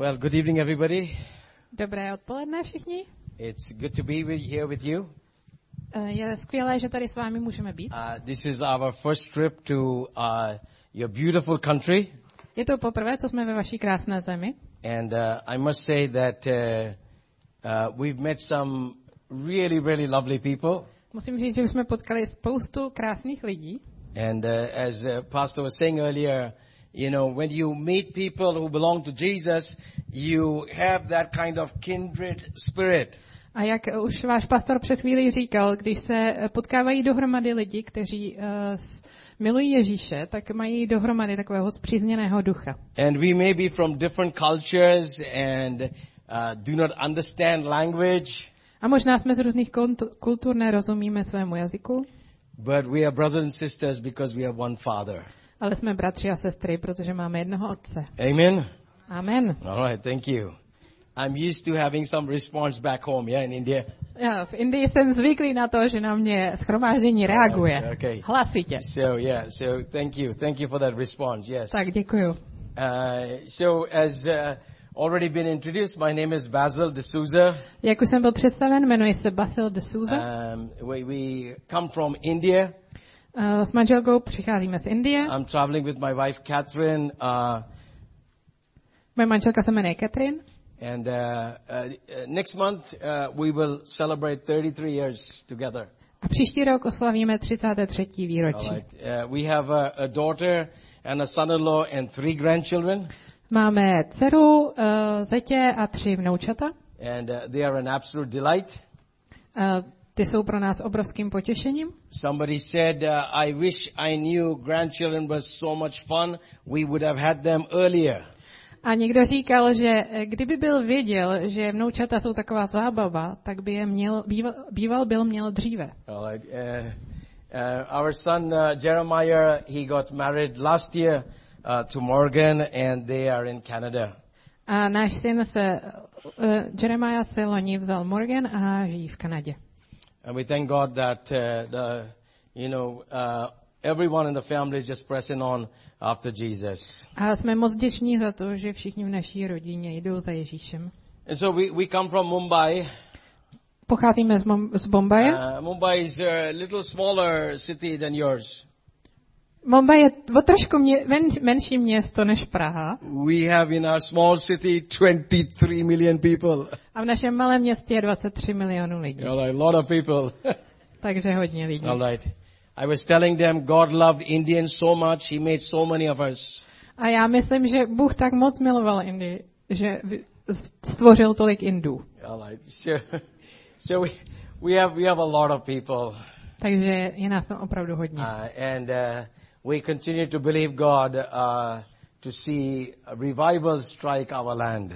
Well, good evening, everybody. Dobré odpoledne všichni. It's good to be with, here with you. Eh, Je skvělé, že tady s vámi můžeme být. Uh, this is our first trip to uh, your beautiful country, Je to poprvé, co jsme ve vaší krásné zemi. and uh, I must say that uh, uh, we've met some really, really lovely people. Musím říct, že jsme potkali spoustu krásných lidí. And uh, as uh, Pastor was saying earlier, you know, when you meet people who belong to Jesus, you have that kind of kindred spirit. A jak už váš pastor před chvílí říkal, když se eh, potkávají dohromady lidi, kteří uh, milují Ježíše, tak mají dohromady takového zpřízněného ducha. And we may be from different cultures and uh, do not understand language, A možná jsme z různých kultur, nerozumíme svému jazyku, but we are brothers and sisters because we have one Father. Ale jsme bratři a sestry, protože máme jednoho otce. Amen. Amen. All right, thank you. I'm used to having some response back home, yeah, in India. Já, v Indii jsem zvyklý na to, že na mě schromáždění reaguje. Okay. Hlasitě. So yeah, so thank you, thank you for that response. Yes. Tak děkuju. Uh, so as uh, already been introduced, my name is Basil D'Souza. Jak už jsem byl představen, jmenuji se Basil de Souza. Um, we, we come from India. Uh, s manželkou přicházíme z Indie. I'm traveling with my wife Catherine. Uh, Moje manželka se jmenuje Catherine. And uh, uh, next month uh, we will celebrate 33 years together. A příští rok oslavíme 33. All výročí. right. Uh, we have a, a daughter and a son-in-law and three grandchildren, Máme dceru, uh, zetě a tři vnoučata. and uh, they are an absolute delight. Uh, ty jsou pro nás obrovským potěšením. Somebody said, uh, "I wish I knew grandchildren was so much fun. We would have had them earlier." A někdo říkal, že eh, kdyby byl věděl, že vnoučata jsou taková zábava, tak by je měl, býval, býval byl měl dříve. Right. Uh, uh, our son uh, Jeremiah, he got married last year uh, to Morgan, and they are in Canada. A náš syn se, uh, Jeremiah se loni vzal Morgan a žijí v Kanadě. And we thank God that uh, the, you know, uh, everyone in the family is just pressing on after Jesus. A jsme moc vděční za to, že všichni v naší rodině jdou za Ježíšem. And so we, we come from Mumbai. Pocházíme z, Mom- z Bombaje. Uh, Mumbai is a little smaller city than yours. Mumbai je o trošku mě, men, menší město než Praha. We have in our small city 23 million people. A v našem malém městě je 23 milionů lidí. All right, a lot of people. Takže hodně lidí. All right. I was telling them God loved Indians so much, He made so many of us. A já myslím, že Bůh tak moc miloval Indii, že stvořil tolik Indů. All right. So, so we, we have we have a lot of people. Takže je nás tam opravdu hodně. Uh, and uh, we continue to believe God uh, to see revival strike our land.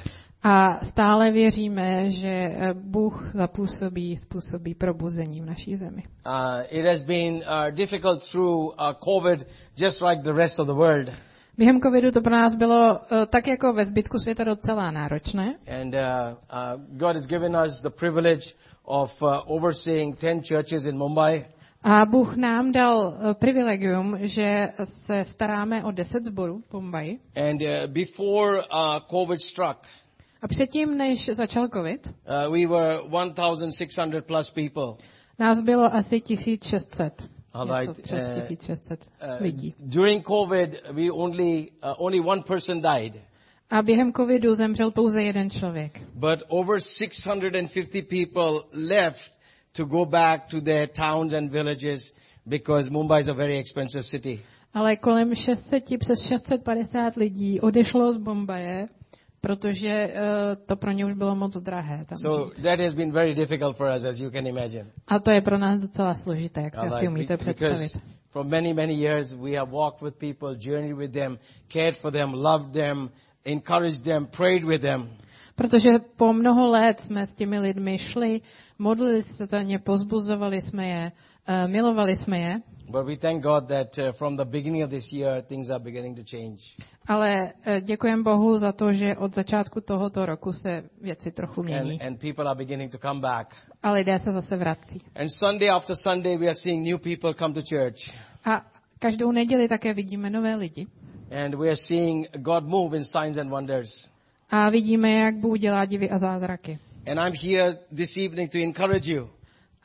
A stále věříme, že eh, Bůh zapůsobí, způsobí probuzení v naší zemi. Uh, it has been uh, difficult through uh, COVID, just like the rest of the world. Během covidu to pro nás bylo eh, tak jako ve zbytku světa docela náročné. And uh, uh, God has given us the privilege of uh, overseeing 10 churches in Mumbai. A Bůh nám dal eh, privilegium, že se staráme o deset zborů v Bombaji. And uh, before uh, COVID struck, A předtím, než začal covid, uh, we were 1,600 plus people. nás bylo asi 1600. All right. Uh, 1600 uh, lidí. during COVID, we only uh, only one person died, A během covidu zemřel pouze jeden člověk. but over 650 people left to go back to their towns and villages because Mumbai is a very expensive city. Ale kolem 600, přes 650 lidí odešlo z Bombaje, protože uh, to pro ně už bylo moc drahé tam So žít. that has been very difficult for us, as you can imagine. A to je pro nás docela složité, jak si asi umíte představit. For many, many years we have walked with people, journeyed with them, cared for them, loved them, encouraged them, prayed with them. Protože po mnoho let jsme s těmi lidmi šli, modlili se za ně, pozbuzovali jsme je, uh, milovali jsme je, But we thank God that uh, from the beginning of this year, things are beginning to change. ale uh, děkujem Bohu za to, že od začátku tohoto roku se věci trochu mění. And, and people are beginning to come back. A lidé se zase vrací. And Sunday after Sunday, we are seeing new people come to church. A každou neděli také vidíme nové lidi. And we are seeing God move in signs and wonders. A vidíme, jak Bůh dělá divy a zázraky. And I'm here this evening to encourage you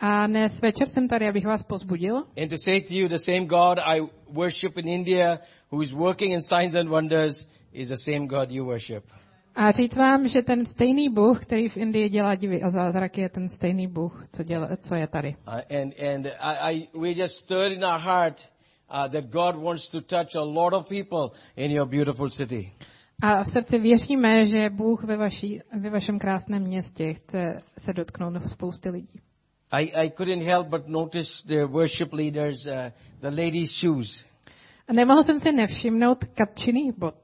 A dnes večer jsem tady, abych vás pozbudil and to say to you the same God I worship in India, who is working in signs and wonders, is the same God you worship. a říct vám, že ten stejný Bůh, který v Indii dělá divy a zázraky, je ten stejný Bůh, co, dělá, co je tady. Uh, and and I, I we just stirred in our heart uh, that God wants to touch a lot of people in your beautiful city. A v srdci věříme, že Bůh ve, vaší, ve vašem krásném městě chce se dotknout spousty lidí. I, I couldn't help but notice the worship leaders, uh, the ladies' shoes. A nemohl jsem si nevšimnout katčiných bot.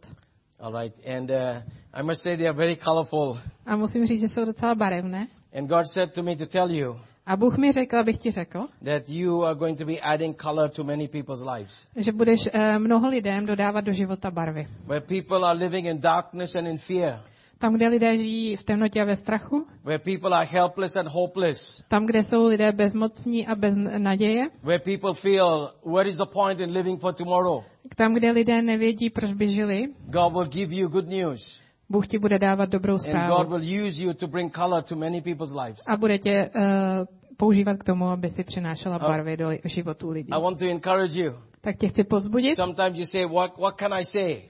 All right, and uh, I must say they are very colorful. A musím říct, že jsou docela barevné. And God said to me to tell you A Bůh mi řekl, abych ti řekl, that you are going to be adding color to many people's lives. že budeš eh, mnoho lidem dodávat do života barvy. Where people are living in darkness and in fear. Tam, kde lidé žijí v temnotě a ve strachu, Where people are helpless and hopeless. tam, kde jsou lidé bezmocní a bez naděje, Where people feel, what is the point in living for tomorrow? tam, kde lidé nevědí, proč by žili, God will give you good news. Bůh ti bude dávat dobrou zprávu a bude tě uh, používat k tomu, aby si přinášela barvy do životů lidí. Tak tě chci pozbudit, Sometimes you say, what, what can I say?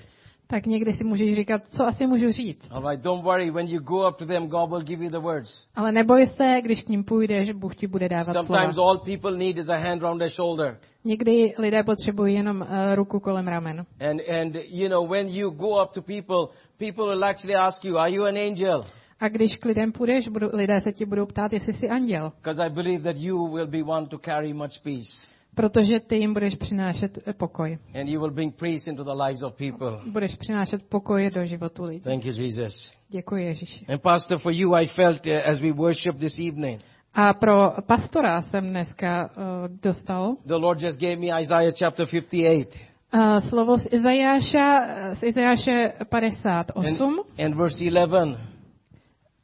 Tak někdy si můžeš říkat, co asi můžu říct. All right, don't worry. When you go up to them, God will give you the words. Ale neboj se, když k ním půjdeš, Bůh ti bude dávat slova. Sometimes all people need is a hand around their shoulder. Někdy lidé potřebují jenom uh, ruku kolem ramen. And, and, you know, when you go up to people, people will actually ask you, are you an angel? A když k lidem půjdeš, budou, lidé se ti budou ptát, jestli jsi anděl. Because I believe that you will be one to carry much peace. Protože ty jim budeš přinášet eh, pokoj. And you will bring peace into the lives of people. Budeš přinášet pokoj do životu lidí. Thank you, Jesus. Děkuji Ježíši. And Pastor, for you, I felt uh, as we worship this evening, A pro pastora jsem dneska uh, dostal the Lord just gave me Isaiah chapter 58 uh, slovo z Izajáša, z Izajáše 58, and, and verse 11.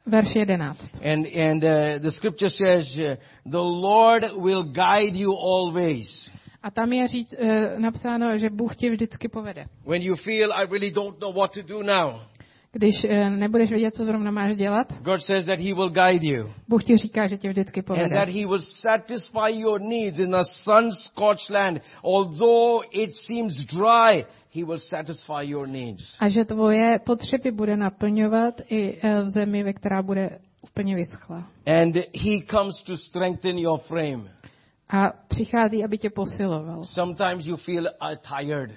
verš 11. And, and uh, the scripture says, uh, the Lord will guide you always. A tam je říct, uh, napsáno, že Bůh tě vždycky povede. When you feel, I really don't know what to do now, Když uh, nebudeš vědět, co zrovna máš dělat, God says that He will guide you. Bůh ti říká, že tě vždycky And povede. that He will satisfy your needs in a sun-scorched land. Although it seems dry, He will satisfy your needs. A že tvoje potřeby bude naplňovat i eh, v zemi, ve která bude úplně vyschla. And He comes to strengthen your frame. A přichází, aby tě posiloval. Sometimes you feel uh, tired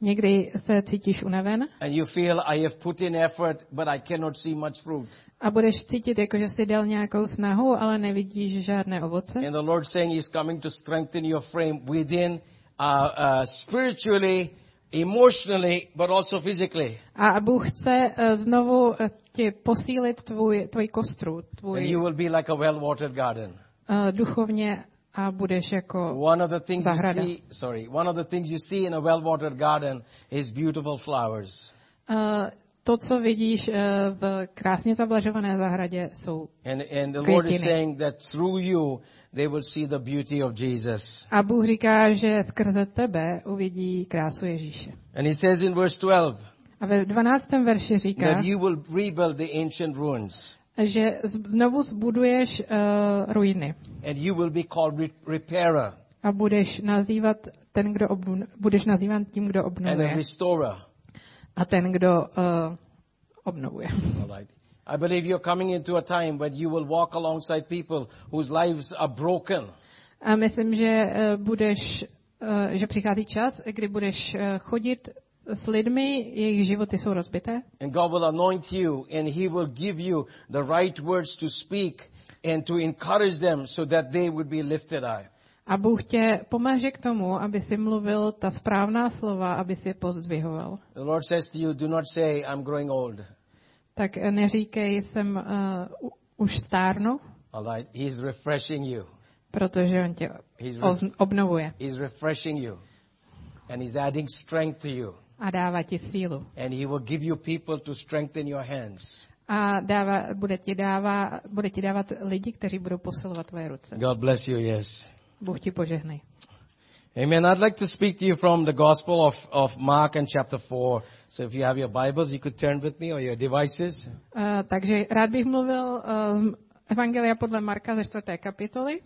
Někdy se cítíš unaven and you feel I have put in effort, but I cannot see much fruit. a budeš cítit, jako že jsi dal nějakou snahu, ale nevidíš žádné ovoce. And the Lord saying He's coming to strengthen your frame within, uh, uh, spiritually, emotionally, but also physically. A Bůh chce eh, znovu eh, tě posílit tvůj, tvůj kostru, And tvůj you will be like a well-watered garden. uh, duchovně a budeš jako One of the things you Zahrada. see, sorry, one of the things you see in a well-watered garden is beautiful flowers. To, co vidíš uh, v krásně zablažované zahradě, jsou And, and the Lord is Květiny. saying that through you, they will see the beauty of Jesus. A Bůh říká, že skrze tebe uvidí krásu Ježíše. And he says in verse 12 A ve 12. verši říká, that you will rebuild the ancient ruins že znovu zbuduješ uh, ruiny and you will be called re- repairer a budeš nazývat ten, kdo obnu, budeš nazývat tím, kdo and a obnovuje restorer. a ten, kdo uh, obnovuje. All right. I believe you're coming into a time when you will walk alongside people whose lives are broken. A myslím, že uh, budeš, uh, že přichází čas, kdy budeš uh, chodit s lidmi, jejich životy jsou rozbité And God will anoint you and He will give you the right words to speak and to encourage them so that they would be lifted up. A Bůh tě pomáže k tomu, aby si mluvil ta správná slova, aby si je pozdvihoval. The Lord says to you, do not say, I'm growing old. Tak neříkej, jsem uh, už stárnu, right. He's refreshing you. protože on tě He's, re- obnovuje he's refreshing you. And He's adding strength to you. a dává ti sílu. And He will give you people to strengthen your hands. A dává, bude, ti dává, bude ti dávat lidi, kteří budou posilovat tvoje ruce. God bless you, yes. Bůh ti požehnej. Amen. I'd like to speak to you from the Gospel of, of Mark and chapter 4. So if you have your Bibles, you could turn with me or your devices. Uh, takže rád bych mluvil uh, z Evangelia podle Marka ze čtvrté kapitoly.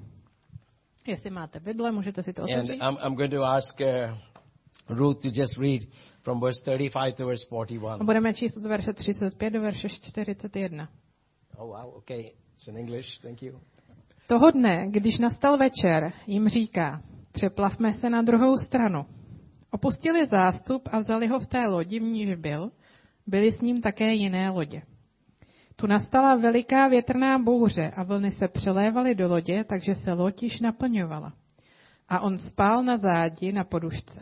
Jestli máte Bible, můžete si to And otevřít. I'm, I'm going to ask uh, Ruth to just read from verse 35 to verse A 41. budeme číst od verše 35 do verše 41. Oh, wow. Okay. It's in English. Thank you. Toho dne, když nastal večer, jim říká, přeplavme se na druhou stranu. Opustili zástup a vzali ho v té lodi, v níž byl, byly s ním také jiné lodě. Tu nastala veliká větrná bouře a vlny se přelévaly do lodě, takže se loď již naplňovala. A on spál na zádi na podušce.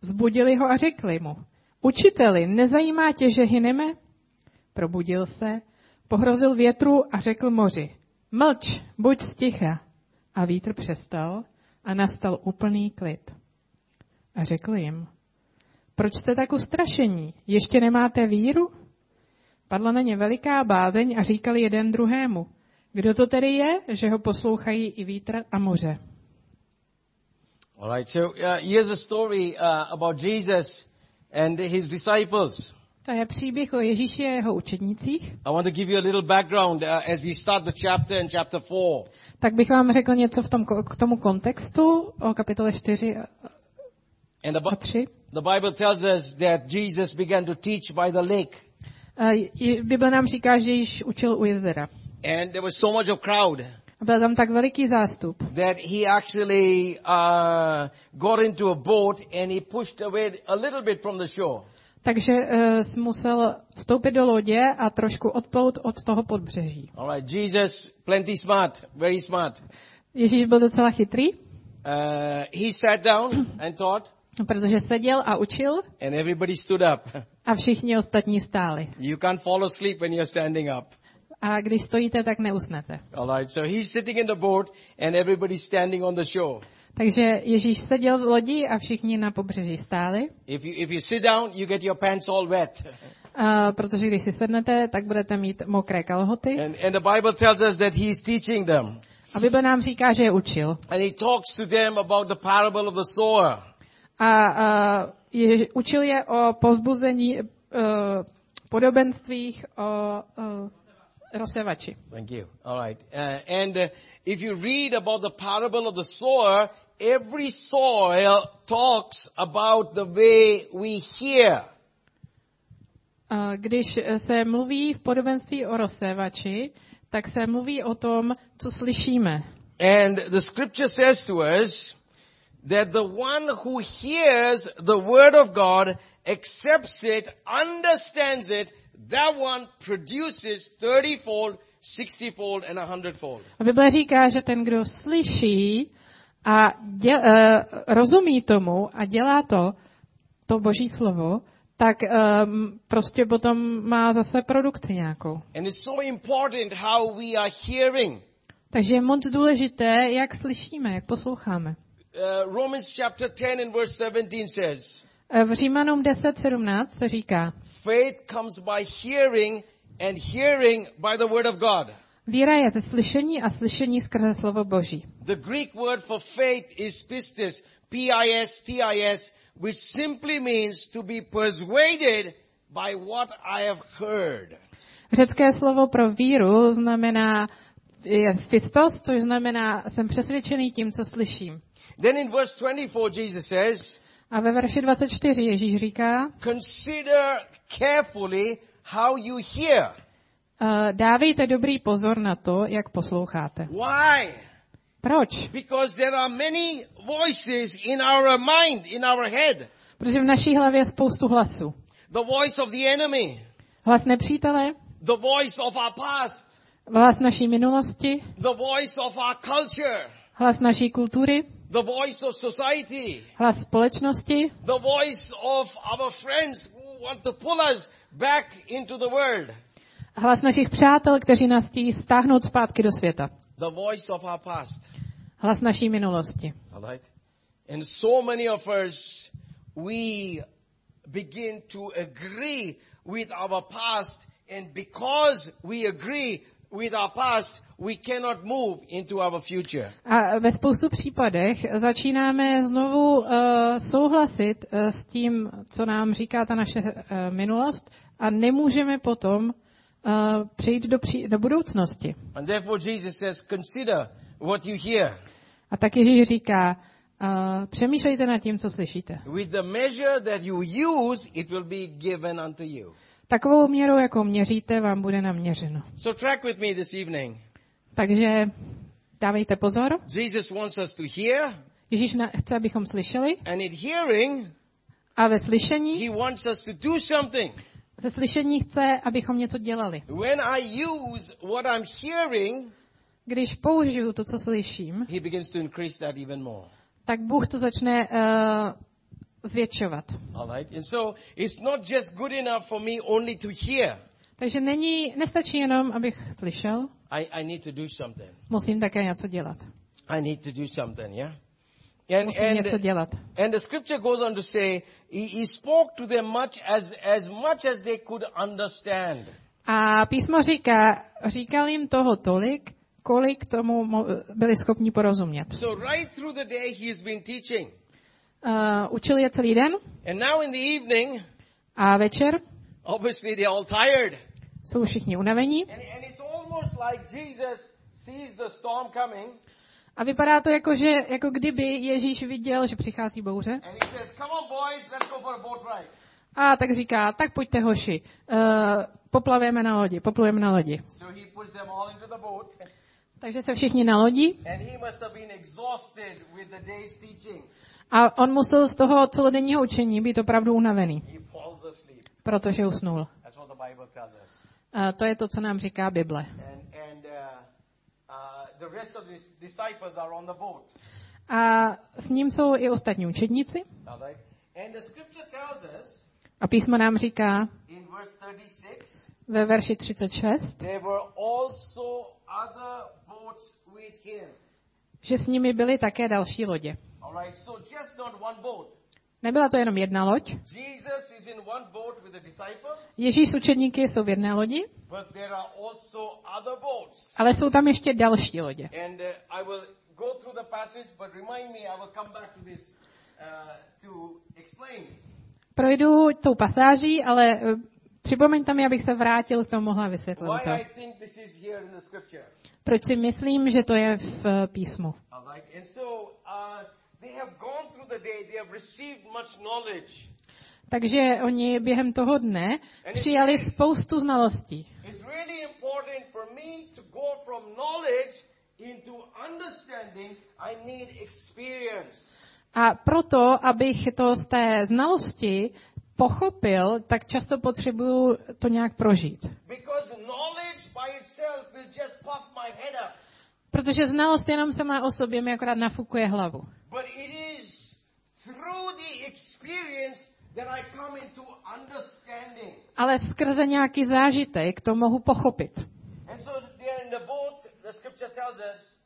Zbudili ho a řekli mu, učiteli, nezajímá tě, že hyneme? Probudil se, pohrozil větru a řekl moři, mlč, buď sticha. A vítr přestal a nastal úplný klid. A řekl jim, proč jste tak ustrašení? Ještě nemáte víru? Padla na ně veliká bázeň a říkali jeden druhému, kdo to tedy je, že ho poslouchají i vítr a moře. All right. So uh, here's a story uh, about Jesus and his disciples. To je příběh o Ježíši a jeho učednicích. I want to give you a little background uh, as we start the chapter in chapter 4. Tak bych vám řekl něco v tom, k tomu kontextu o kapitole 4 And the, a Bi- 3. the Bible tells us that Jesus began to teach by the lake. A je- Bible nám říká, že již učil u jezera. And there was so much of crowd A byl tam tak veliký zástup, that he actually uh, got into a boat and he pushed away a little bit from the shore. Takže uh, musel vstoupit do lodě a trošku odplout od toho podbřeží. All right. Jesus, plenty smart, very smart. Ježíš byl docela chytrý, Uh, he sat down and taught protože seděl a učil and everybody stood up. a všichni ostatní stáli. You can't fall asleep when you're standing up. A když stojíte, tak neusnete. All right. So he's sitting in the boat and everybody's standing on the shore. Takže Ježíš seděl v lodi a všichni na pobřeží stáli, If you, if you sit down, you get your pants all wet. a protože když si sednete, tak budete mít mokré kalhoty. And, and the Bible tells us that he's teaching them. A Bible nám říká, že je učil. And he talks to them about the parable of the sower. A, a je, učil je o pozbuzení, uh, podobenstvích, o uh, rozsevači. Thank you. All right. Uh, and uh, if you read about the parable of the sower, every soil talks about the way we hear. A Když se mluví v podobenství o rozsévači, tak se mluví o tom, co slyšíme. And the scripture says to us that the one who hears the word of God, accepts it, understands it, that one produces 30-fold, 60-fold, and 100-fold. A Bible říká, že ten, kdo slyší a děl, uh, rozumí tomu a dělá to, to boží slovo, tak um, prostě potom má zase produkci nějakou. And it's so important how we are hearing. Takže je moc důležité, jak slyšíme, jak posloucháme. Uh, Romans chapter 10 and verse 17 says, V Římanům 10.17 se říká, faith comes by hearing and hearing by the word of God. víra je ze slyšení a slyšení skrze slovo Boží. The Greek word for faith is pistis, P-I-S-T-I-S, which simply means to be persuaded by what I have heard. Řecké slovo pro víru znamená je fistos, což znamená jsem přesvědčený tím, co slyším. Then in verse 24, Jesus says, A ve verši 24 Ježíš říká, consider carefully how you hear. eh, dávejte dobrý pozor na to, jak posloucháte. Why? Proč? Because there are many voices in our mind, in our head. Protože v naší hlavě je spoustu hlasů. The voice of the enemy, Hlas nepřítele, the voice of our past, hlas naší minulosti, the voice of our culture, hlas naší kultury, the voice of society, hlas společnosti, the voice of our friends who want to pull us back into the world, hlas našich přátel, kteří nás chtějí stáhnout zpátky do světa. the voice of our past. Hlas naší minulosti. All right? And so many of us, we begin to agree with our past, and because we agree, with our past, we cannot move into our future. A ve spoustu případech začínáme znovu uh, souhlasit uh, s tím, co nám říká ta naše uh, minulost a nemůžeme potom uh, přejít do, pří, do budoucnosti. And therefore Jesus says, consider what you hear. A tak Ježíš říká, uh, přemýšlejte nad tím, co slyšíte. With the measure that you use, it will be given unto you. Takovou měrou, jakou měříte, vám bude naměřeno. So track with me this evening. Takže dávejte pozor. Jesus wants us to hear, Ježíš na, chce, abychom slyšeli and in hearing, a ve slyšení, he wants us to do something. ze slyšení chce, abychom něco dělali. When I use what I'm hearing, Když použiju to, co slyším, he begins to increase that even more. tak Bůh to začne uh, zvětšovat. All right. And so it's not just good enough for me only to hear. Takže není, nestačí jenom, abych slyšel, I, I need to do something. musím také něco dělat. I need to do something, yeah? And, Musím něco and, dělat. and the scripture goes on to say, he, he spoke to them much as, as much as they could understand. A písmo říká, říkal jim toho tolik, kolik tomu byli schopni porozumět. So right through the day he has been teaching. Uh, učil je celý den And now in the evening, a večer obviously they're all tired. jsou všichni unavení. And, and it's almost like Jesus sees the storm coming. A vypadá to jako, že, jako kdyby Ježíš viděl, že přichází bouře. A tak říká, tak pojďte hoši, uh, poplavujeme na lodi, poplujeme na lodi. So he puts them all into the boat. Takže se všichni nalodí and a on musel z toho celodenního učení být opravdu unavený, protože usnul. Uh, to je to, co nám říká Bible. Uh, uh. A s ním jsou i ostatní učedníci. A písmo nám říká in verse 36, ve verši 36, there were also other boats with him. že s nimi byly také další lodě. All right, so just not one boat. Nebyla to jenom jedna loď. Ježíš s učedníky jsou v jedné lodi, but there are also other boats. ale jsou tam ještě další lodě. Uh, I will go through the passage, but remind me, I will come back to this uh, to explain. Projdu tou pasáží, ale eh, připomeňte mi, abych se vrátil k tomu mohla vysvětlit. Why To. I think this is here in the scripture. Proč si myslím, že to je v písmu. All right, and so they have gone through the day, they have received much knowledge. Takže oni během toho dne přijali spoustu znalostí. It's really important for me to go from knowledge into understanding. I need experience. A proto, abych to z té znalosti pochopil, tak často potřebuju to nějak prožít. Because knowledge by itself will just puff my head up. Protože znalost jenom sama o sobě mi akorát nafukuje hlavu. But it is through the experience that I come into understanding. Ale skrze nějaký zážitek to mohu pochopit. And so in the boat, the scripture tells us,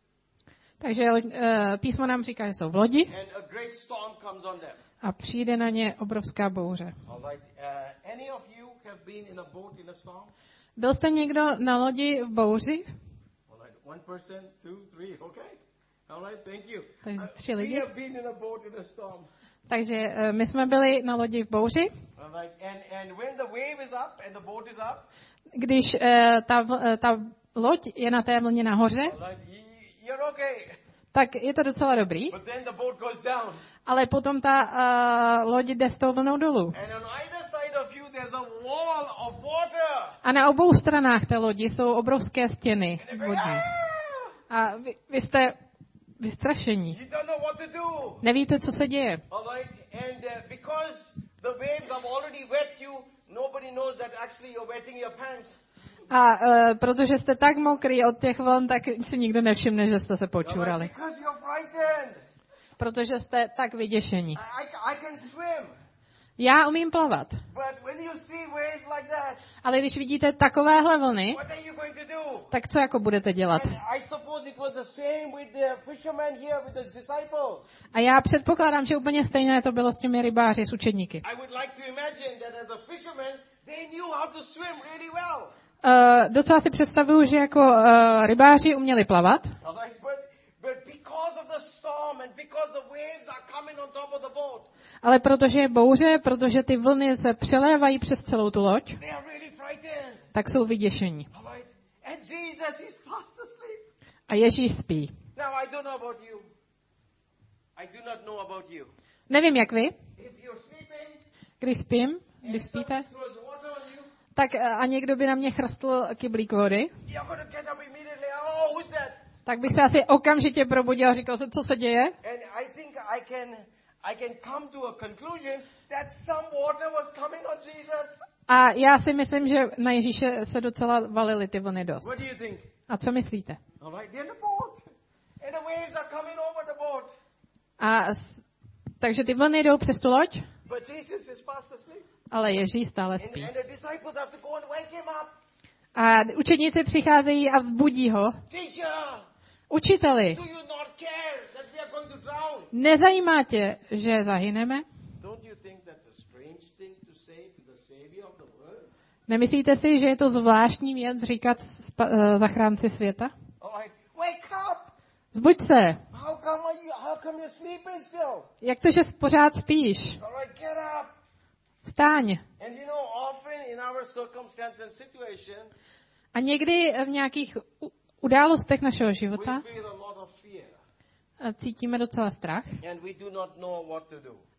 Takže eh, písmo nám říká, že jsou v lodi a přijde na ně obrovská bouře. Uh, storm? Byl jste někdo na lodi v bouři? One person, two, three. Okay. All right. Thank you. Takže tři we lidi. have been in a boat in a storm. Takže my jsme byli na lodi v bouři. Když eh, ta, eh, ta loď je na té vlně nahoře, tak je to docela dobrý. Ale potom ta uh, loď jde s tou vlnou dolů. and on either side of you there's a na obou stranách té lodi jsou obrovské stěny vodní. "Ah!" A vy, vy jste vystrašení. Nevíte, co se děje. Uh. A uh, protože jste tak mokrý od těch vln, tak si nikdo nevšimne, že jste se počurali. Frightened. Protože jste tak vyděšení. Já umím plavat. Ale když vidíte takovéhle vlny, tak co jako budete dělat? A já předpokládám, že úplně stejné to bylo s těmi rybáři, s učedníky. Uh, docela si představuju, že jako uh, rybáři uměli plavat, but, but because of the storm and because the waves are coming on top of the boat, ale protože je bouře, protože ty vlny se přelévají přes celou tu loď, tak jsou vyděšení. A Ježíš spí. Nevím, jak vy, když spím, když spíte, tak eh, a někdo by na mě chrstl kyblík vody. Oh, tak bych se asi okamžitě probudil a říkal se, co se děje. And I can, come to a conclusion that some water was coming on Jesus. A já si myslím, že na Ježíše se docela valily ty vlny dost. What do you think? A co myslíte? All right, they're in the boat, and the waves are coming over the boat. A takže ty vlny jdou přes tu loď, But Jesus is fast asleep, ale Ježíš stále and, spí. and the disciples have to go and wake him up. A učeníci přicházejí a vzbudí ho. Teacher, Učiteli, nezajímá tě, že zahyneme? Nemyslíte si, že je to zvláštní věc říkat eh, zachránci světa? Up! Zbuď se. Jak to, že pořád spíš? Situation, A někdy v nějakých událostech našeho života. Cítíme docela strach.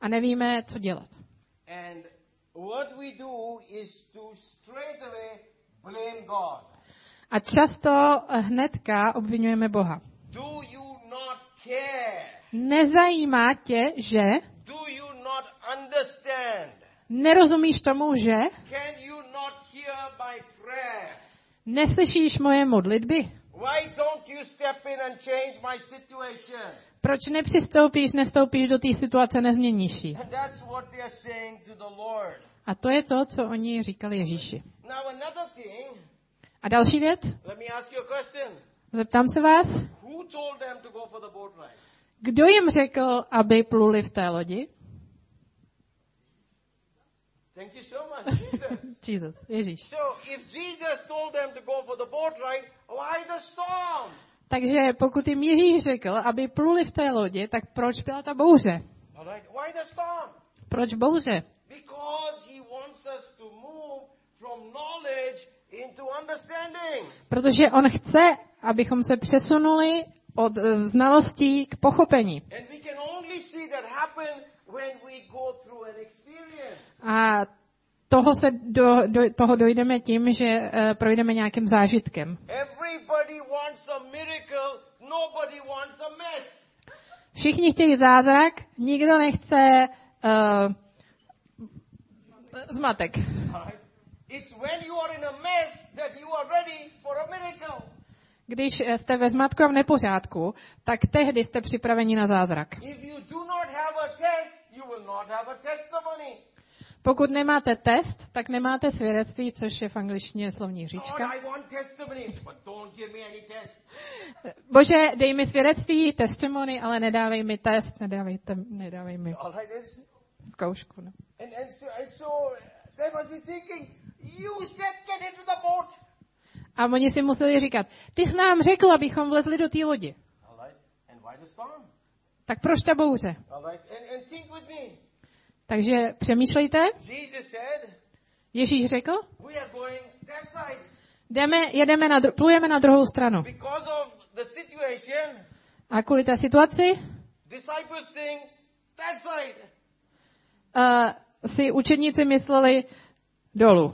A nevíme, co dělat. A často hnedka obvinujeme Boha. Nezajímá tě, že? Nerozumíš tomu, že? Neslyšíš moje modlitby? Why don't you step in and change my situation? Proč nepřistoupíš, nevstoupíš do té situace, nezměníš ji? And that's what they're saying to the Lord. A to je to, co oni říkali Ježíši. Now another thing, A další věc? let me ask you a question. Zeptám se vás, Who told them to go for the boat ride? kdo jim řekl, aby pluli v té lodi? Thank you so much, Jesus. Jesus, Ježíš. so if Jesus told them to go for the boat ride, why the storm? Takže pokud jim Ježíš řekl, aby pluli v té lodi, tak proč byla ta bouře? All right, why the storm? Proč bouře? Because he wants us to move from knowledge into understanding. Protože on chce, abychom se přesunuli od eh, znalostí k pochopení. And we can only see that happen when we go through an experience. A toho se do, do, toho dojdeme tím, že uh, projdeme nějakým zážitkem. Everybody wants a miracle, nobody wants a mess. Všichni chtějí zázrak, nikdo nechce uh, zmatek. Když eh, jste ve zmatku a v nepořádku, tak tehdy jste připraveni na zázrak. If you do not have a test, you will not have a testimony. Pokud nemáte test, tak nemáte svědectví, což je v angličtině slovní říčka. Bože, dej mi svědectví, testimony, ale nedávej mi test, nedávej, te, nedávej mi zkoušku. No. A oni si museli říkat, ty jsi nám řekl, abychom vlezli do té lodi. Tak proč ta bouře? Takže přemýšlejte. Ježíš řekl, jdeme, jedeme na, plujeme na druhou stranu. A kvůli té situaci uh, si učedníci mysleli dolů.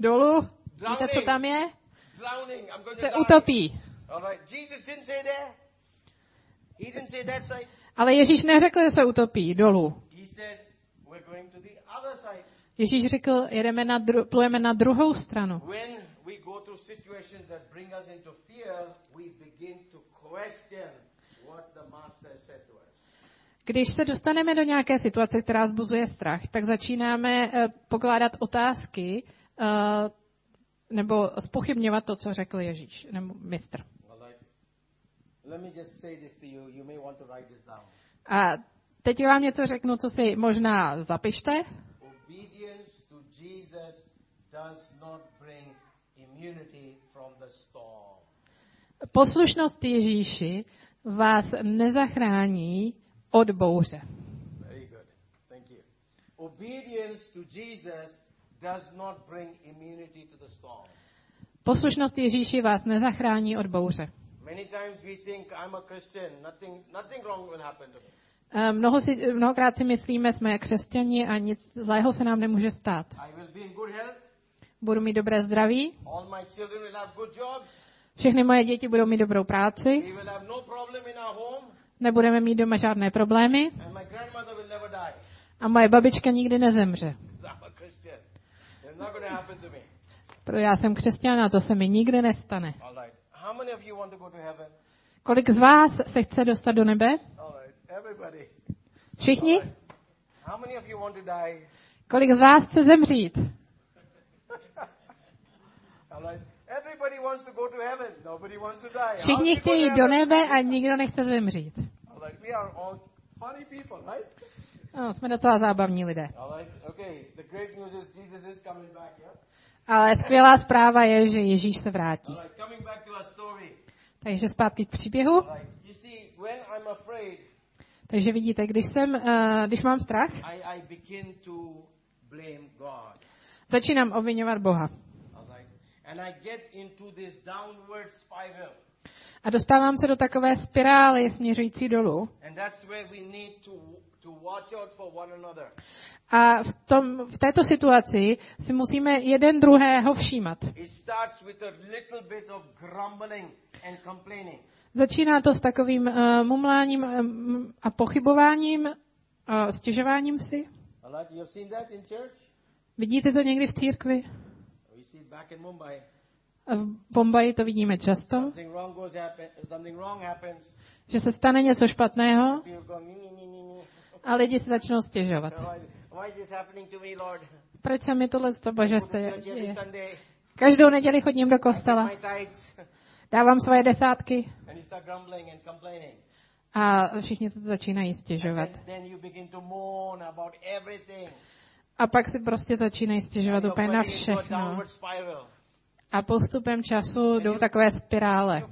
Dolů? Víte, co tam je? Se utopí. Ale Ježíš neřekl, že se utopí dolů. Ježíš řekl, jedeme na dru- plujeme na druhou stranu. Když se dostaneme do nějaké situace, která zbuzuje strach, tak začínáme eh, pokládat otázky eh, nebo spochybňovat to, co řekl Ježíš, nebo mistr. A teď vám něco řeknu, co si možná zapište. Obedience to Jesus does not bring immunity from the storm. Poslušnost Ježíši vás nezachrání od bouře. Very good. Thank you. Obedience to Jesus does not bring immunity to the storm. Poslušnost Ježíši vás nezachrání od bouře. Many times we think I'm a Christian, nothing, nothing wrong will happen to me. Eh, Mnoho si, mnohokrát si myslíme, jsme křesťani a nic zlého se nám nemůže stát. Budu mít dobré zdraví, všechny moje děti budou mít dobrou práci, no nebudeme mít doma žádné problémy. A moje babička nikdy nezemře. Pro já jsem křesťan a to se mi nikdy nestane. Kolik z vás se chce dostat do nebe? Všichni? All right. How many of you want to die? Kolik z vás chce zemřít? All right. Everybody wants to go to heaven. Nobody wants to die. How Všichni chtějí jít do nebe a nikdo nechce zemřít. All right. We are all funny people, right? No, jsme docela zábavní lidé. Ale skvělá zpráva je, že Ježíš se vrátí. Takže zpátky k příběhu. Takže vidíte, když, jsem, uh, když mám strach, začínám obvinovat Boha. A dostávám se do takové spirály směřující dolů. A v, tom, v této situaci si musíme jeden druhého všímat. Začíná to s takovým uh, mumláním um, a pochybováním a stěžováním si. Vidíte to někdy v církvi? V Bombaji to vidíme často, že se stane něco špatného a lidi si začnou stěžovat. Why, why is this happening to me, Lord? Proč se mi tohle to bože Sunday. Každou neděli chodím do kostela, dávám svoje desátky a všichni se začínají stěžovat. A pak si prostě začínají stěžovat úplně na všechno. A postupem času jdou takové spirále.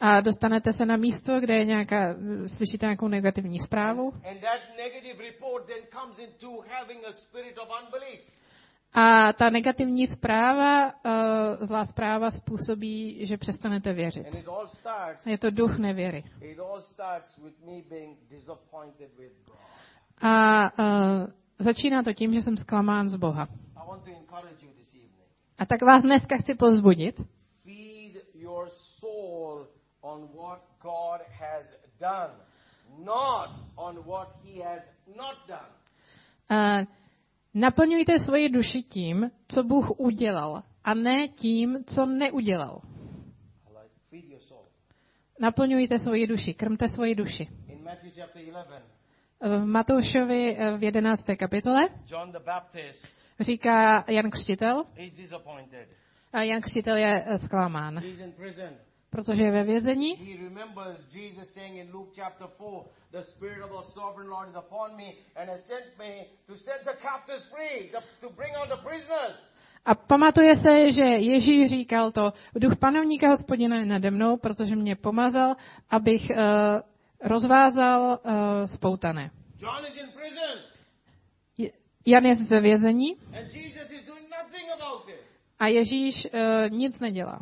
A dostanete se na místo, kde je nějaká, slyšíte nějakou negativní zprávu. A ta negativní zpráva, uh, zlá zpráva způsobí, že přestanete věřit. Je to duch nevěry. A uh, začíná to tím, že jsem zklamán z Boha. A tak vás dneska chci pozbudit, Feed your soul on what God has done, not on what he has not done. Uh, naplňujte svoji duši tím, co Bůh udělal, a ne tím, co neudělal. Naplňujte svoji duši, krmte svoji duši. In Matthew chapter 11, V Matoušovi eh, v 11. kapitole říká Jan Křtitel, Jan Křtitel je eh, zklamán. Protože je ve vězení He remembers Jesus saying in Luke chapter 4, The Spirit of the Sovereign Lord is upon me and has sent me to set the captives free, to, to bring out the prisoners. a pamatuje se, že Ježíš říkal to, duch panovníka hospodina je nade mnou, protože mě pomazal, abych uh, rozvázal uh, spoutané. Jan je ve vězení and Jesus is doing nothing about it. A Ježíš uh, nic nedělá.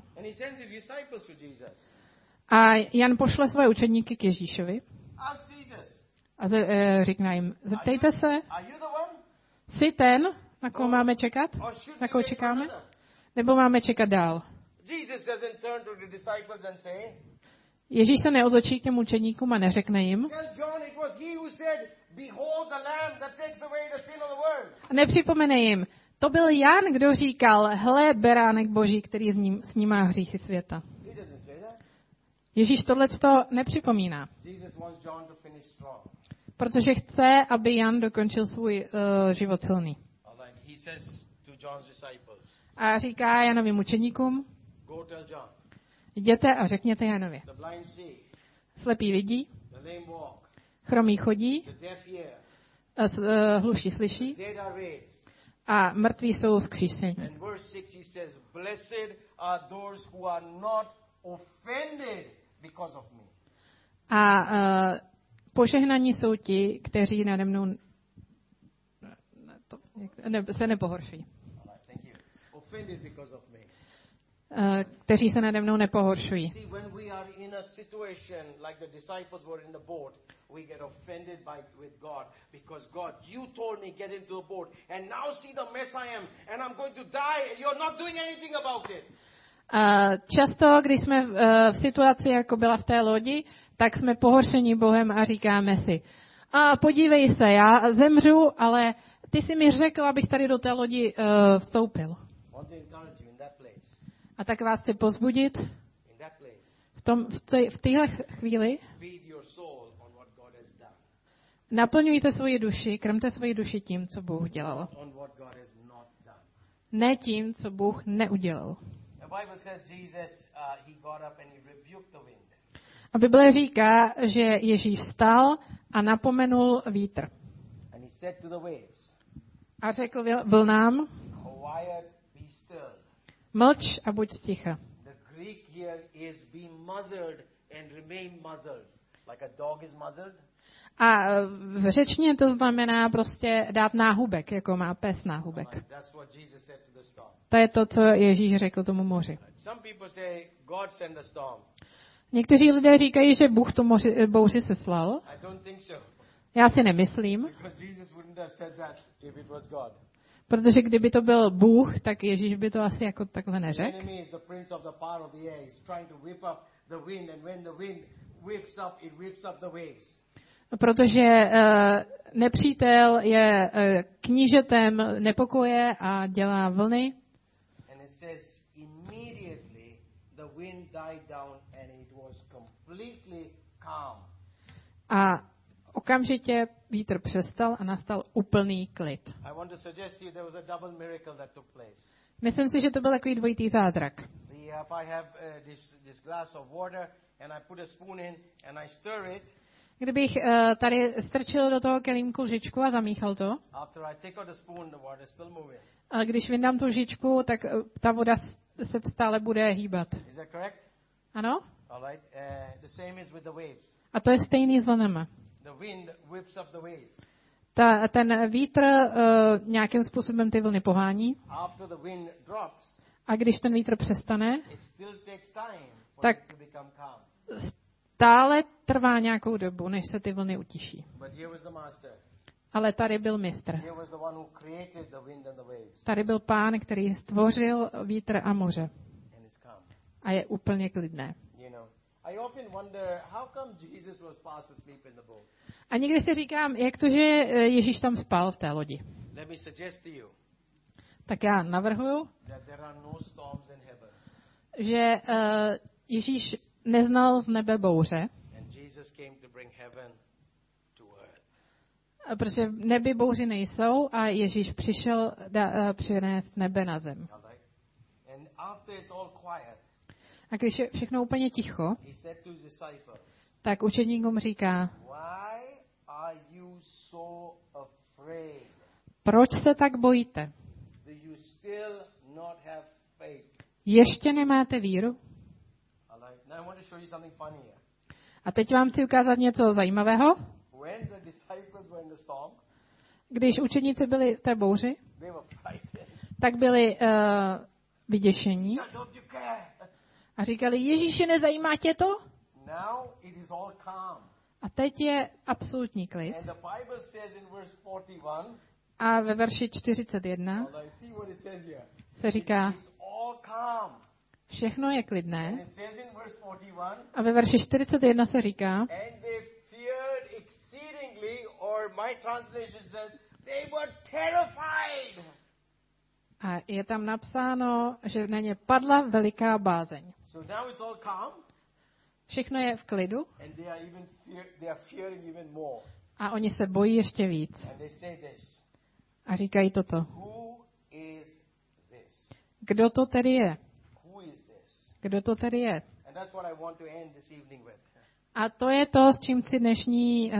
A Jan pošle své učedníky k Ježíšovi a ze, uh, říká jim, zeptejte se, jsi ten, na koho máme čekat? Na koho čekáme? Nebo máme čekat dál? Ježíš se neotočí k těm učeníkům a neřekne jim. A nepřipomene jim. To byl Jan, kdo říkal, hle, beránek boží, který s ním snímá hříchy světa. Ježíš tohle to nepřipomíná, protože chce, aby Jan dokončil svůj uh, život silný. A říká Janovým učeníkům, jděte a řekněte Janovi. Slepí vidí, chromí chodí, eh, hluší slyší. A mrtví jsou vzkříšeni. And verse 6 he says, Blessed are those who are not offended because of me. A uh, požehnaní jsou ti, kteří nade mnou ne, se nepohoršují. All right, kteří se nade mnou nepohoršují. A. Uh, často, když jsme v, uh, v situaci, jako byla v té lodi, tak jsme pohoršeni Bohem a říkáme si, a podívej se, já zemřu, ale ty jsi mi řekl, abych tady do té lodi uh, vstoupil. want to encourage you in that place. A tak vás chci pozbudit v, tom, v, té, v téhle chvíli, naplňujte svoji duši, krmte svoji duši tím, co Bůh dělal. Ne tím, co Bůh neudělal. Uh. A Bible říká, že Ježíš vstal a napomenul vítr. A řekl vlnám. Mlč a buď sticha. A e, v řečtině to znamená prostě dát náhubek, jako má pes náhubek. To je to, co Ježíš řekl tomu moři. Někteří lidé říkají, že Bůh tu moři, bouři seslal. Já si nemyslím, Protože kdyby to byl Bůh, tak Ježíš by to asi jako takhle neřekl. Protože uh, nepřítel je uh, knížetem nepokoje a dělá vlny. A okamžitě vítr přestal a nastal úplný klid. Myslím si, že to byl takový dvojitý zázrak. Uh, Kdybych uh, tady strčil do toho kelímku lžičku a zamíchal to, a když vyndám tu lžičku, tak uh, ta voda se stále bude hýbat. Ano? Uh. A to je stejný s vlnama. The wind whips up the waves. Ta, ten vítr uh, nějakým způsobem ty vlny pohání After the wind drops, a když ten vítr přestane, Tak- stále trvá nějakou dobu, než se ty vlny utiší. But here was the master. Ale tady byl mistr. Tady byl pán, který stvořil vítr a moře. A je úplně klidné. A někdy si říkám, jak to, že eh, Ježíš tam spal v té lodi. Let me suggest to you Tak já navrhuju, that there are no storms in heaven. že uh, Ježíš neznal z nebe bouře, And Jesus came to bring heaven to earth. a protože v nebi bouři nejsou a Ježíš přišel da, uh, přinést nebe na zem. A když je všechno úplně ticho, tak učedníkům říká, proč se tak bojíte? Ještě nemáte víru? A teď vám chci ukázat něco zajímavého. Když učedníci byli v té bouři, tak byli uh, vyděšení "Yeah, Don't you care? A říkali, Ježíši, nezajímá tě to? A teď je absolutní klid. And the Bible says in verse 41, A ve verši 41 all right, see what it says here. se říká, všechno je klidné. it says in verse 41, A ve verši 41 se říká, a je tam napsáno, že na ně padla veliká bázeň. So now it's all calm, Všechno je v klidu and they are even fear, they are fearing even more. a oni se bojí ještě víc. And they say this, A říkají toto. who is this? Kdo to tedy je? Who is this? Kdo to tedy je? And that's what I want to end this evening with. A to je to, s čím chci dnešní uh,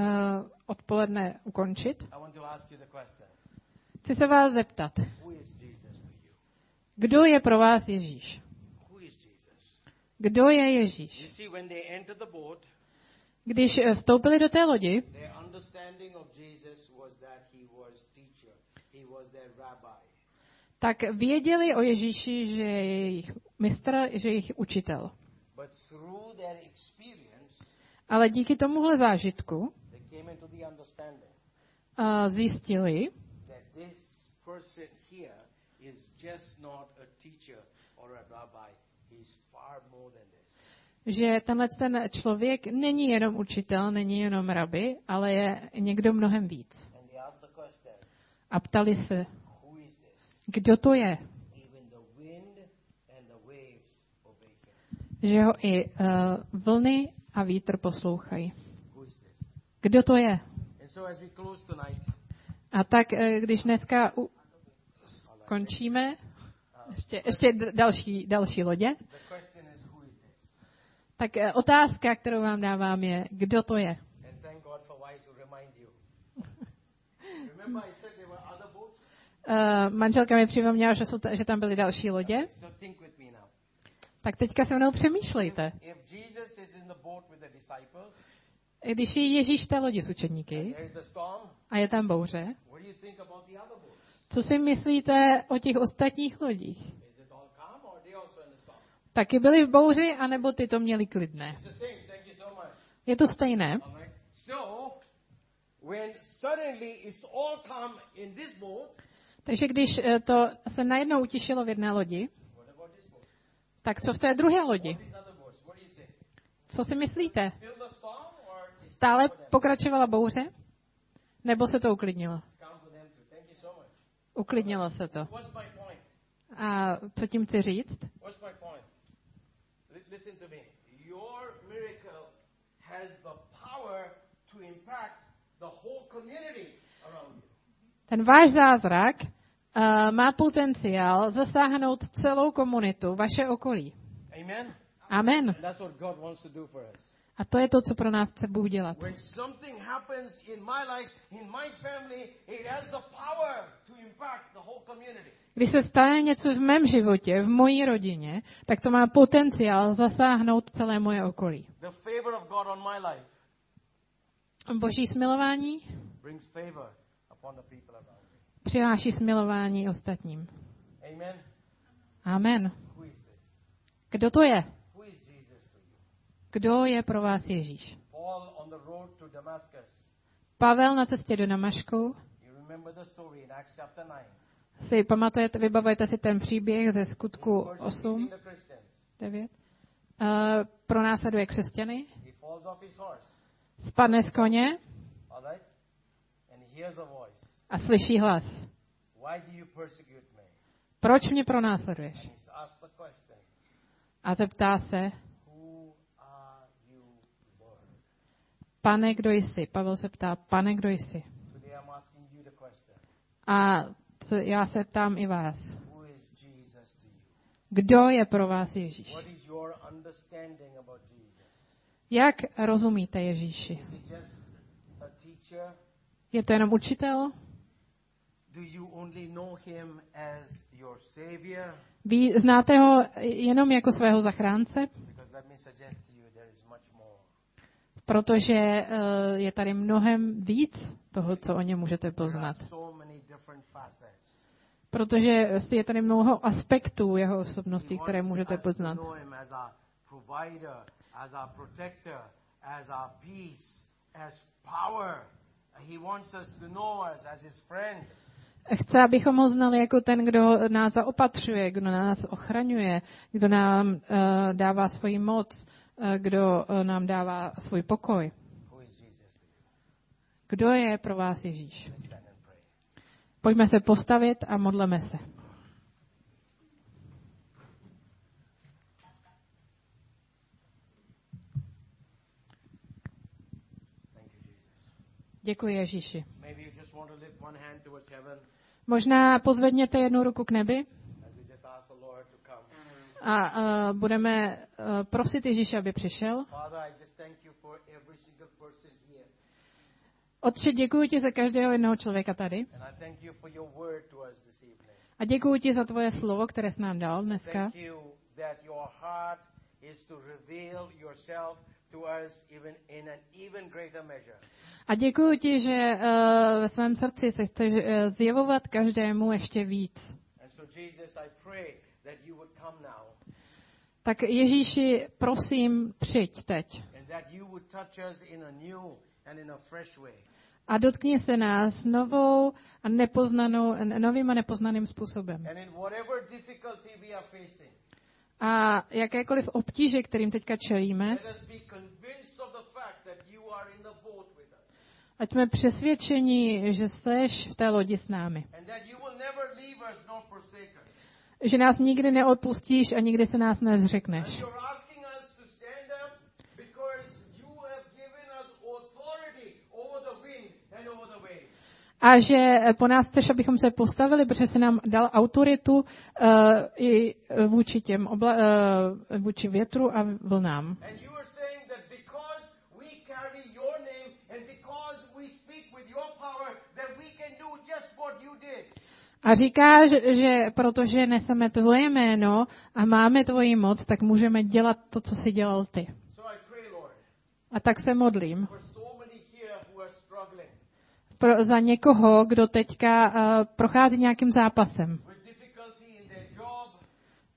odpoledne ukončit. Chci se vás zeptat, Who is Jesus to you? Kdo je pro vás Ježíš? Kdo je Ježíš? Když eh, vstoupili do té lodi, tak věděli o Ježíši, že je jejich mistr, že je jejich učitel. Ale díky tomuhle zážitku uh, zjistili, that this person here is just not a teacher or a rabbi. He's far more than this. že tenhle ten člověk není jenom učitel, není jenom rabi, ale je někdo mnohem víc. A ptali se, kdo to je, že ho i uh, vlny a vítr poslouchají. Kdo to je? A tak, eh, když dneska končíme, ještě, ještě další, další lodě, tak eh, otázka, kterou vám dávám, je, kdo to je. Uh, manželka mi připomněla, že, jsou že tam byly další lodě, tak teďka se mnou přemýšlejte. Když je Ježíš v té lodi s učedníky a je tam bouře, co si myslíte o těch ostatních lodích? Taky byli v bouři, anebo ty to měli klidné? Je to stejné. Takže když eh, to se najednou utišilo v jedné lodi, tak co v té druhé lodi? Co si myslíte? Stále pokračovala bouře? Nebo se to uklidnilo? It's calm for them too. Thank you so much. Uklidnilo se to. A co tím chci říct? What's my point? Li- listen to me. Your miracle has the power to impact the whole community around you. Ten váš zázrak uh, má potenciál zasáhnout celou komunitu, vaše okolí. Amen. Amen. That's what God wants to do for us. A to je to, co pro nás chce Bůh dělat. Když se stane něco v mém životě, v mojí rodině, tak to má potenciál zasáhnout celé moje okolí. Boží smilování přináší smilování ostatním. Amen. Kdo to je? Who is Jesus to you? Kdo je pro vás Ježíš? Pavel na cestě do Damašku 9. si pamatujete, vybavujete si ten příběh ze skutku He's 8, persecuting the Christians. 9. Uh, pro následuje křesťany, spadne z koně a slyší hlas. Proč mě pronásleduješ? A zeptá se, Who are you, Lord? Pane, kdo jsi? Pavel se ptá, pane, kdo jsi? A já se ptám i vás. Kdo je pro vás Ježíš? Jak rozumíte Ježíši? Je to jenom učitel? Ví, znáte ho jenom jako svého zachránce? Protože eh, je tady mnohem víc toho, co o něm můžete poznat. Protože je tady mnoho aspektů jeho osobnosti, které můžete poznat. Chce, abychom ho znali jako ten, kdo nás zaopatřuje, kdo nás ochraňuje, kdo nám uh, dává svoji moc, kdo uh, nám dává svůj pokoj. Kdo je pro vás Ježíš? Pojďme se postavit a modleme se. Děkuji Ježíši. Možná pozvedněte jednu ruku k nebi A uh, budeme uh, prosit Ježíše, aby přišel. Otče, děkuji ti za každého jednoho člověka tady. A děkuji ti za tvoje slovo, které jsi nám dal dneska. A děkuji ti, že uh, ve svém srdci se chceš uh, zjevovat každému ještě víc. And so, Jesus, I pray that you would come now Tak Ježíši, prosím, přijď teď. and that you would touch us in a new and in a fresh way. A dotkni se nás novou a nepoznanou, novým a nepoznaným způsobem. And in whatever difficulty we are facing, A jakékoliv obtíže, kterým teďka čelíme, ať jsme přesvědčeni, že seš v té lodi s námi. Že nás nikdy neodpustíš a nikdy se nás nezřekneš. A že po nás chceš, abychom se postavili, protože jsi nám dal autoritu uh, i vůči těm obla, uh, vůči větru a vlnám. And you are saying that because we carry your name and because we speak with your power, that we can do just what you did. A říkáš, že protože neseme tvoje jméno a máme tvoji moc, tak můžeme dělat to, co jsi dělal ty. A tak se modlím pro, za někoho, kdo teďka uh, prochází nějakým zápasem.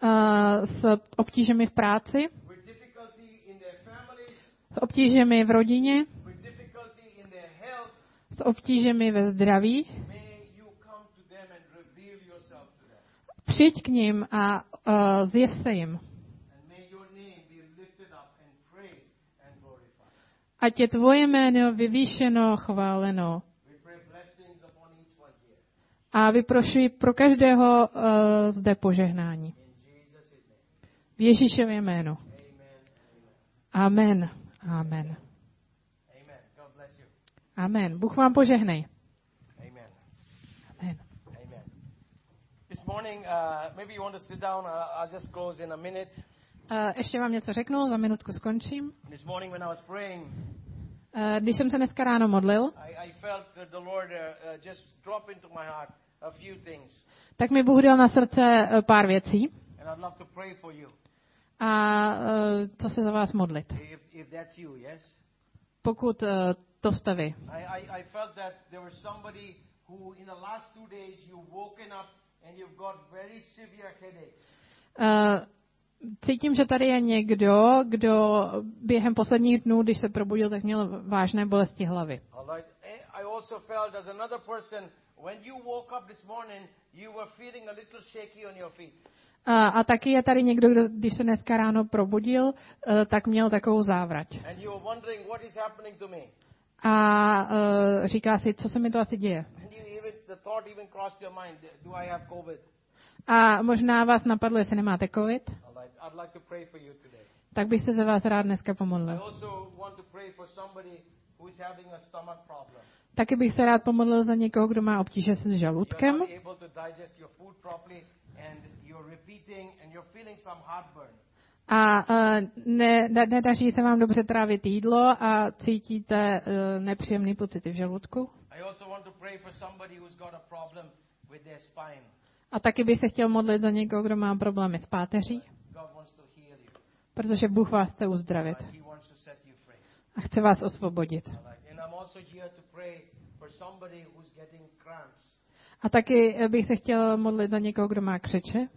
Uh, s obtížemi v práci, s obtížemi v rodině, s obtížemi ve zdraví. May you come to them and reveal yourself to them. Přijď k ním a uh, zjev se jim. Ať je tvoje jméno vyvýšeno, chváleno. A vyprošuji pro každého uh, zde požehnání. V Ježíšově jméno. Amen. Amen. Amen. Bůh vám požehnej. Amen. Amen. Amen. This morning, uh, maybe you want to sit down. Uh, I'll just close in a minute. Uh, ještě vám něco řeknu, za minutku skončím. This morning, when I was praying, Uh, když jsem se dneska ráno modlil, I, I felt that the Lord uh, uh, just drop into my heart a few things. tak mi Bůh dal na srdce uh, pár věcí And I'd love to pray for you. a uh, co se za vás modlit. If, if that's you, yes? Pokud uh, to jste vy. I, I, I felt that there was somebody who, in the last two days, you've woken up and you've got very severe headaches. Uh, cítím, že tady je někdo, kdo během posledních dnů, když se probudil, tak měl vážné bolesti hlavy. A feet. A, taky je tady někdo, kdo, když se dneska ráno probudil, uh, tak měl takovou závrať. And you were wondering what is happening to me. A uh, říká si, co se mi to asi děje. And you even, the thought even crossed your mind, do I have COVID? A možná vás napadlo, jestli nemáte covid, tak bych se za vás rád dneska pomodlil. Taky bych se rád pomodlil za někoho, kdo má obtíže s žaludkem a uh, ne, ne, nedaří se vám dobře trávit jídlo a cítíte uh, nepříjemný pocity v žaludku. A taky bych se chtěl modlit za někoho, kdo má problémy s páteří, protože Bůh vás chce uzdravit. A chce vás osvobodit. A taky bych se chtěl modlit za někoho, kdo má křeče.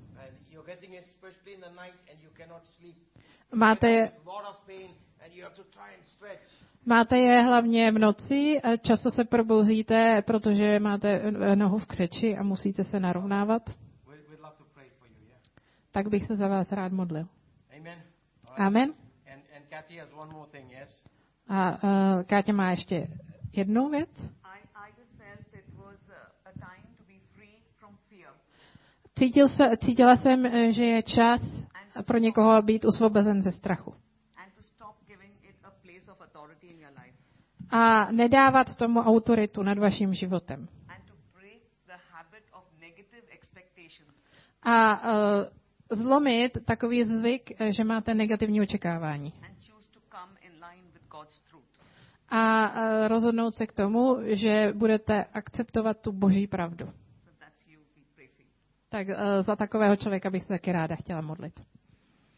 Máte je, With a lot of pain and you have to try and stretch. máte je hlavně v noci, a často se probouzíte, protože máte nohu v křeči a musíte se narovnávat. Tak bych se za vás rád modlil. Amen. All right. Amen. And, and Kathy has one more thing, yes? A uh, Káťa má ještě jednu věc. Cítil se, cítila jsem, eh, že je čas pro někoho být usvobozen ze strachu. A nedávat tomu autoritu nad vaším životem. A uh, zlomit takový zvyk, eh, že máte negativní očekávání. A uh, rozhodnout se k tomu, že budete akceptovat tu boží pravdu tak eh, za takového člověka bych se taky ráda chtěla modlit.